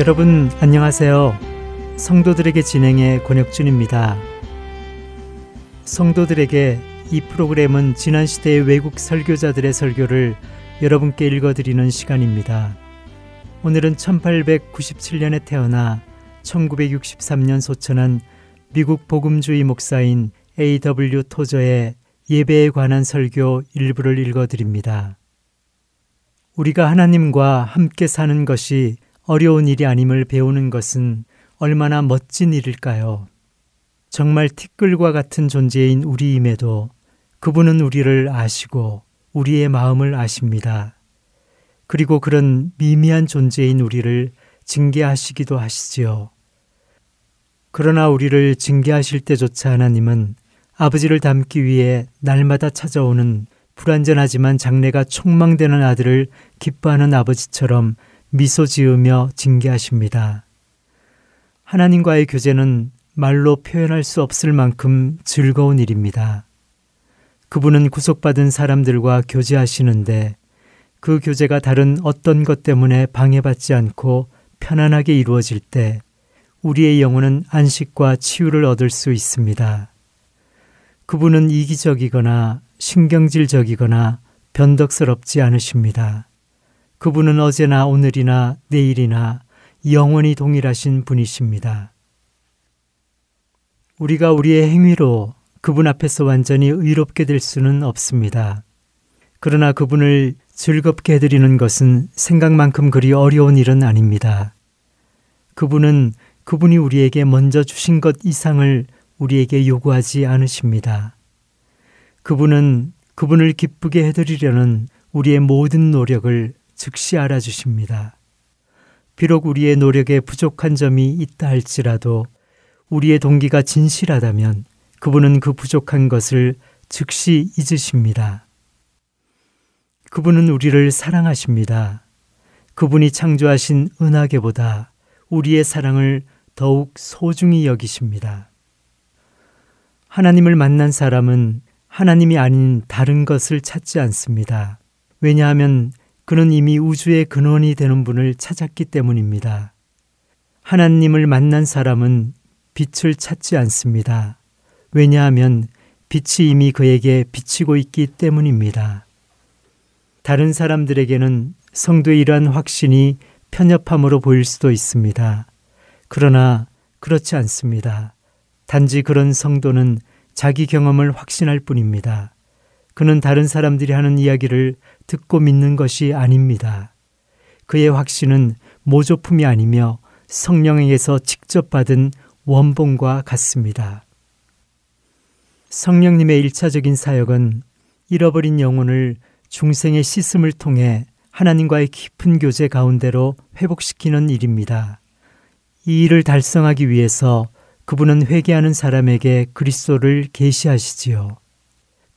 여러분 안녕하세요. 성도들에게 진행해 권혁준입니다. 성도들에게 이 프로그램은 지난 시대의 외국 설교자들의 설교를 여러분께 읽어드리는 시간입니다. 오늘은 1897년에 태어나 1963년 소천한 미국 복음주의 목사인 A.W. 토저의 예배에 관한 설교 일부를 읽어드립니다. 우리가 하나님과 함께 사는 것이 어려운 일이 아님을 배우는 것은 얼마나 멋진 일일까요? 정말 티끌과 같은 존재인 우리임에도 그분은 우리를 아시고 우리의 마음을 아십니다. 그리고 그런 미미한 존재인 우리를 징계하시기도 하시지요. 그러나 우리를 징계하실 때조차 하나님은 아버지를 닮기 위해 날마다 찾아오는 불완전하지만 장래가 촉망되는 아들을 기뻐하는 아버지처럼 미소 지으며 징계하십니다. 하나님과의 교제는 말로 표현할 수 없을 만큼 즐거운 일입니다. 그분은 구속받은 사람들과 교제하시는데 그 교제가 다른 어떤 것 때문에 방해받지 않고 편안하게 이루어질 때 우리의 영혼은 안식과 치유를 얻을 수 있습니다. 그분은 이기적이거나 신경질적이거나 변덕스럽지 않으십니다. 그분은 어제나 오늘이나 내일이나 영원히 동일하신 분이십니다. 우리가 우리의 행위로 그분 앞에서 완전히 의롭게 될 수는 없습니다. 그러나 그분을 즐겁게 해드리는 것은 생각만큼 그리 어려운 일은 아닙니다. 그분은 그분이 우리에게 먼저 주신 것 이상을 우리에게 요구하지 않으십니다. 그분은 그분을 기쁘게 해드리려는 우리의 모든 노력을 즉시 알아주십니다. 비록 우리의 노력에 부족한 점이 있다 할지라도 우리의 동기가 진실하다면 그분은 그 부족한 것을 즉시 잊으십니다. 그분은 우리를 사랑하십니다. 그분이 창조하신 은하계보다 우리의 사랑을 더욱 소중히 여기십니다. 하나님을 만난 사람은 하나님이 아닌 다른 것을 찾지 않습니다. 왜냐하면 그는 이미 우주의 근원이 되는 분을 찾았기 때문입니다. 하나님을 만난 사람은 빛을 찾지 않습니다. 왜냐하면 빛이 이미 그에게 비치고 있기 때문입니다. 다른 사람들에게는 성도의 이러한 확신이 편협함으로 보일 수도 있습니다. 그러나 그렇지 않습니다. 단지 그런 성도는 자기 경험을 확신할 뿐입니다. 그는 다른 사람들이 하는 이야기를 듣고 믿는 것이 아닙니다. 그의 확신은 모조품이 아니며 성령에게서 직접 받은 원본과 같습니다. 성령님의 일차적인 사역은 잃어버린 영혼을 중생의 씻음을 통해 하나님과의 깊은 교제 가운데로 회복시키는 일입니다. 이 일을 달성하기 위해서 그분은 회개하는 사람에게 그리스도를 계시하시지요.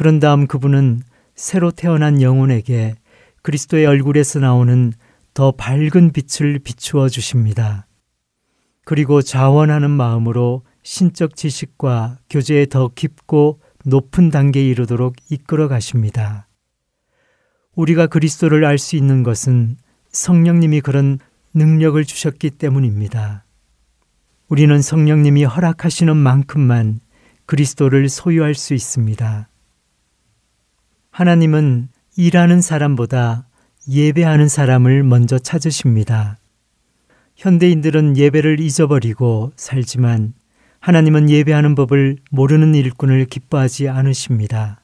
그런 다음 그분은 새로 태어난 영혼에게 그리스도의 얼굴에서 나오는 더 밝은 빛을 비추어 주십니다. 그리고 자원하는 마음으로 신적 지식과 교제에 더 깊고 높은 단계에 이르도록 이끌어 가십니다. 우리가 그리스도를 알 수 있는 것은 성령님이 그런 능력을 주셨기 때문입니다. 우리는 성령님이 허락하시는 만큼만 그리스도를 소유할 수 있습니다. 하나님은 일하는 사람보다 예배하는 사람을 먼저 찾으십니다. 현대인들은 예배를 잊어버리고 살지만 하나님은 예배하는 법을 모르는 일꾼을 기뻐하지 않으십니다.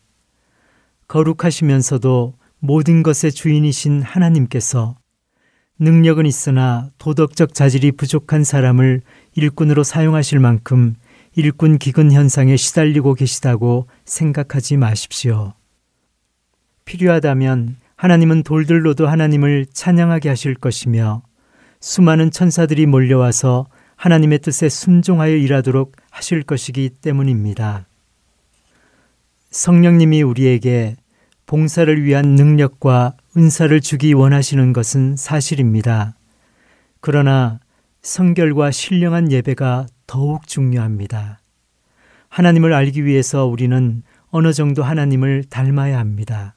거룩하시면서도 모든 것의 주인이신 하나님께서 능력은 있으나 도덕적 자질이 부족한 사람을 일꾼으로 사용하실 만큼 일꾼 기근 현상에 시달리고 계시다고 생각하지 마십시오. 필요하다면 하나님은 돌들로도 하나님을 찬양하게 하실 것이며 수많은 천사들이 몰려와서 하나님의 뜻에 순종하여 일하도록 하실 것이기 때문입니다. 성령님이 우리에게 봉사를 위한 능력과 은사를 주기 원하시는 것은 사실입니다. 그러나 성결과 신령한 예배가 더욱 중요합니다. 하나님을 알기 위해서 우리는 어느 정도 하나님을 닮아야 합니다.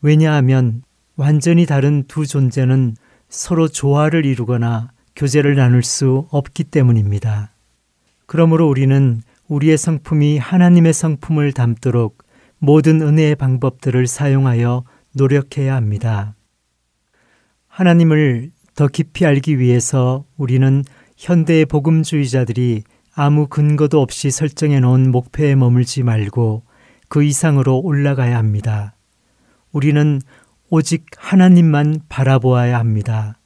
왜냐하면 완전히 다른 두 존재는 서로 조화를 이루거나 교제를 나눌 수 없기 때문입니다. 그러므로 우리는 우리의 성품이 하나님의 성품을 담도록 모든 은혜의 방법들을 사용하여 노력해야 합니다. 하나님을 더 깊이 알기 위해서 우리는 현대의 복음주의자들이 아무 근거도 없이 설정해 놓은 목표에 머물지 말고 그 이상으로 올라가야 합니다. 우리는 오직 하나님만 바라보아야 합니다.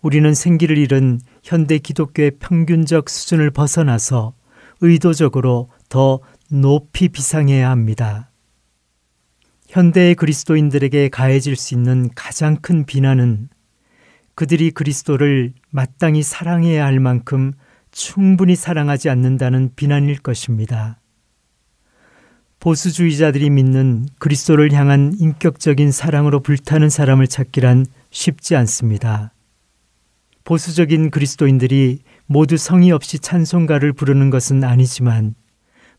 우리는 생기를 잃은 현대 기독교의 평균적 수준을 벗어나서 의도적으로 더 높이 비상해야 합니다. 현대의 그리스도인들에게 가해질 수 있는 가장 큰 비난은 그들이 그리스도를 마땅히 사랑해야 할 만큼 충분히 사랑하지 않는다는 비난일 것입니다. 보수주의자들이 믿는 그리스도를 향한 인격적인 사랑으로 불타는 사람을 찾기란 쉽지 않습니다. 보수적인 그리스도인들이 모두 성의 없이 찬송가를 부르는 것은 아니지만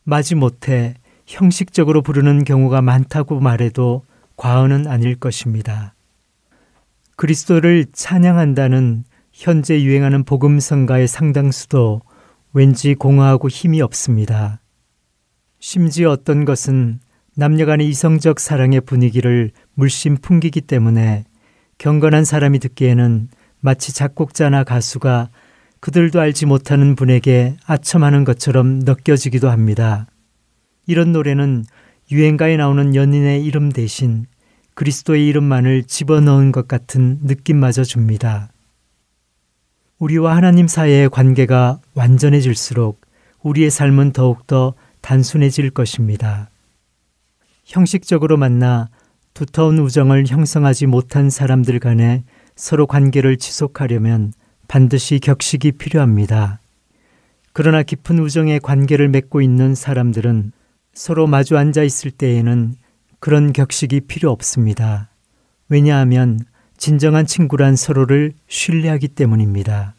마지못해 형식적으로 부르는 경우가 많다고 말해도 과언은 아닐 것입니다. 그리스도를 찬양한다는 현재 유행하는 복음성가의 상당수도 왠지 공허하고 힘이 없습니다. 심지어 어떤 것은 남녀 간의 이성적 사랑의 분위기를 물씬 풍기기 때문에 경건한 사람이 듣기에는 마치 작곡자나 가수가 그들도 알지 못하는 분에게 아첨하는 것처럼 느껴지기도 합니다. 이런 노래는 유행가에 나오는 연인의 이름 대신 그리스도의 이름만을 집어넣은 것 같은 느낌마저 줍니다. 우리와 하나님 사이의 관계가 완전해질수록 우리의 삶은 더욱더 단순해질 것입니다. 형식적으로 만나 두터운 우정을 형성하지 못한 사람들 간에 서로 관계를 지속하려면 반드시 격식이 필요합니다. 그러나 깊은 우정의 관계를 맺고 있는 사람들은 서로 마주 앉아 있을 때에는 그런 격식이 필요 없습니다. 왜냐하면 진정한 친구란 서로를 신뢰하기 때문입니다.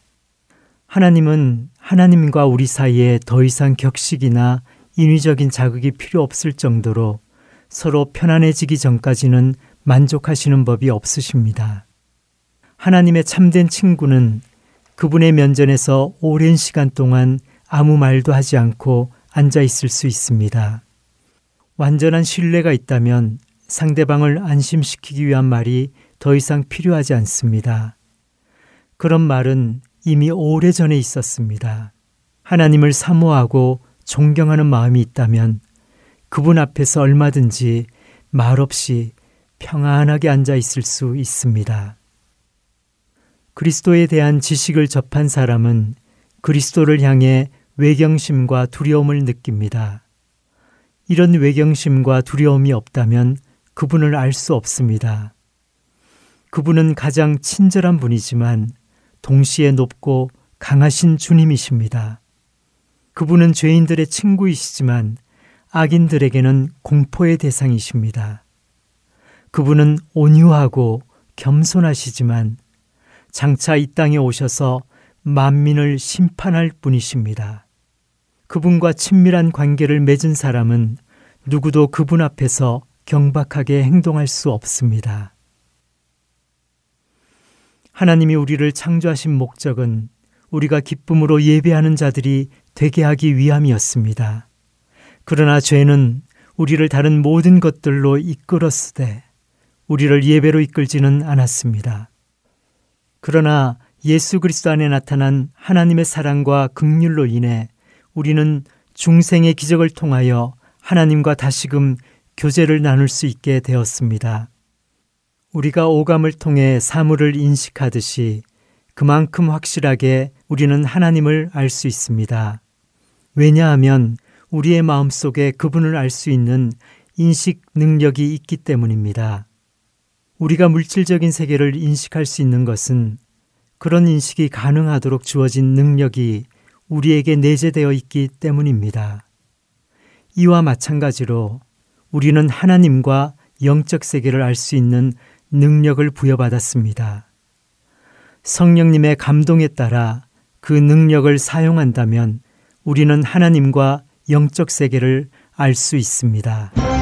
하나님은 하나님과 우리 사이에 더 이상 격식이나 인위적인 자극이 필요 없을 정도로 서로 편안해지기 전까지는 만족하시는 법이 없으십니다. 하나님의 참된 친구는 그분의 면전에서 오랜 시간 동안 아무 말도 하지 않고 앉아 있을 수 있습니다. 완전한 신뢰가 있다면 상대방을 안심시키기 위한 말이 더 이상 필요하지 않습니다. 그런 말은 이미 오래전에 있었습니다. 하나님을 사모하고 존경하는 마음이 있다면 그분 앞에서 얼마든지 말없이 평안하게 앉아 있을 수 있습니다. 그리스도에 대한 지식을 접한 사람은 그리스도를 향해 외경심과 두려움을 느낍니다. 이런 외경심과 두려움이 없다면 그분을 알 수 없습니다. 그분은 가장 친절한 분이지만 동시에 높고 강하신 주님이십니다. 그분은 죄인들의 친구이시지만 악인들에게는 공포의 대상이십니다. 그분은 온유하고 겸손하시지만 장차 이 땅에 오셔서 만민을 심판할 분이십니다. 그분과 친밀한 관계를 맺은 사람은 누구도 그분 앞에서 경박하게 행동할 수 없습니다. 하나님이 우리를 창조하신 목적은 우리가 기쁨으로 예배하는 자들이 되게 하기 위함이었습니다. 그러나 죄는 우리를 다른 모든 것들로 이끌었으되 우리를 예배로 이끌지는 않았습니다. 그러나 예수 그리스도 안에 나타난 하나님의 사랑과 극률로 인해 우리는 중생의 기적을 통하여 하나님과 다시금 교제를 나눌 수 있게 되었습니다. 우리가 오감을 통해 사물을 인식하듯이 그만큼 확실하게 우리는 하나님을 알 수 있습니다. 왜냐하면 우리의 마음 속에 그분을 알 수 있는 인식 능력이 있기 때문입니다. 우리가 물질적인 세계를 인식할 수 있는 것은 그런 인식이 가능하도록 주어진 능력이 우리에게 내재되어 있기 때문입니다. 이와 마찬가지로 우리는 하나님과 영적 세계를 알 수 있는 능력을 부여받았습니다. 성령님의 감동에 따라 그 능력을 사용한다면 우리는 하나님과 영적 세계를 알 수 있습니다.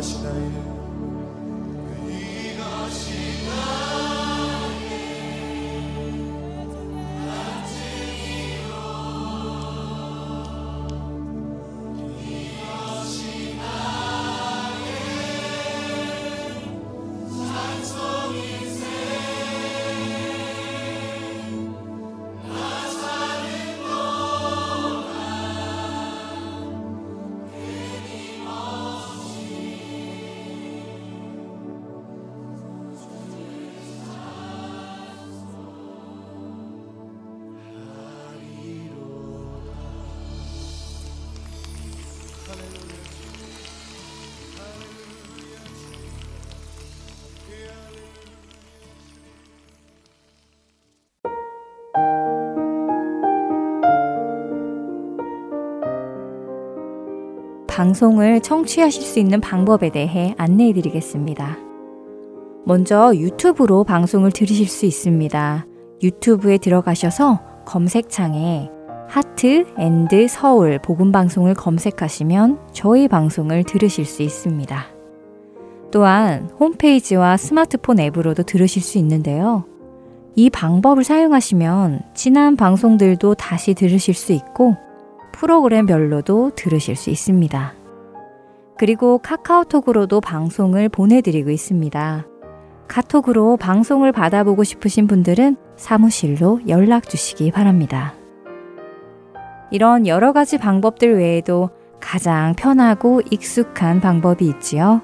bless your name. 방송을 청취하실 수 있는 방법에 대해 안내해 드리겠습니다. 먼저 유튜브로 방송을 들으실 수 있습니다. 유튜브에 들어가셔서 검색창에 하트 앤드 서울 복음 방송을 검색하시면 저희 방송을 들으실 수 있습니다. 또한 홈페이지와 스마트폰 앱으로도 들으실 수 있는데요. 이 방법을 사용하시면 지난 방송들도 다시 들으실 수 있고 프로그램별로도 들으실 수 있습니다. 그리고 카카오톡으로도 방송을 보내드리고 있습니다. 카톡으로 방송을 받아보고 싶으신 분들은 사무실로 연락 주시기 바랍니다. 이런 여러 가지 방법들 외에도 가장 편하고 익숙한 방법이 있지요.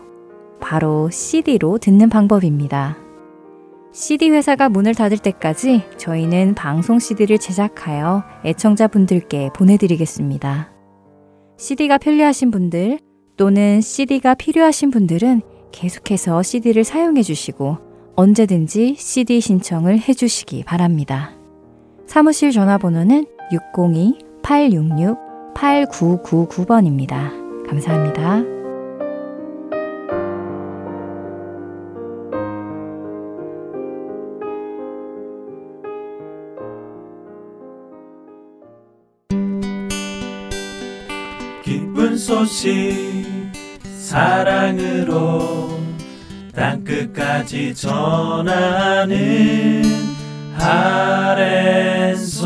바로 CD로 듣는 방법입니다. CD 회사가 문을 닫을 때까지 저희는 방송 CD를 제작하여 애청자분들께 보내드리겠습니다. CD가 편리하신 분들 또는 CD가 필요하신 분들은 계속해서 CD를 사용해 주시고 언제든지 CD 신청을 해 주시기 바랍니다. 사무실 전화번호는 602-866-8999번입니다. 감사합니다. 소식 사랑으로 땅끝까지 전하는 아랜소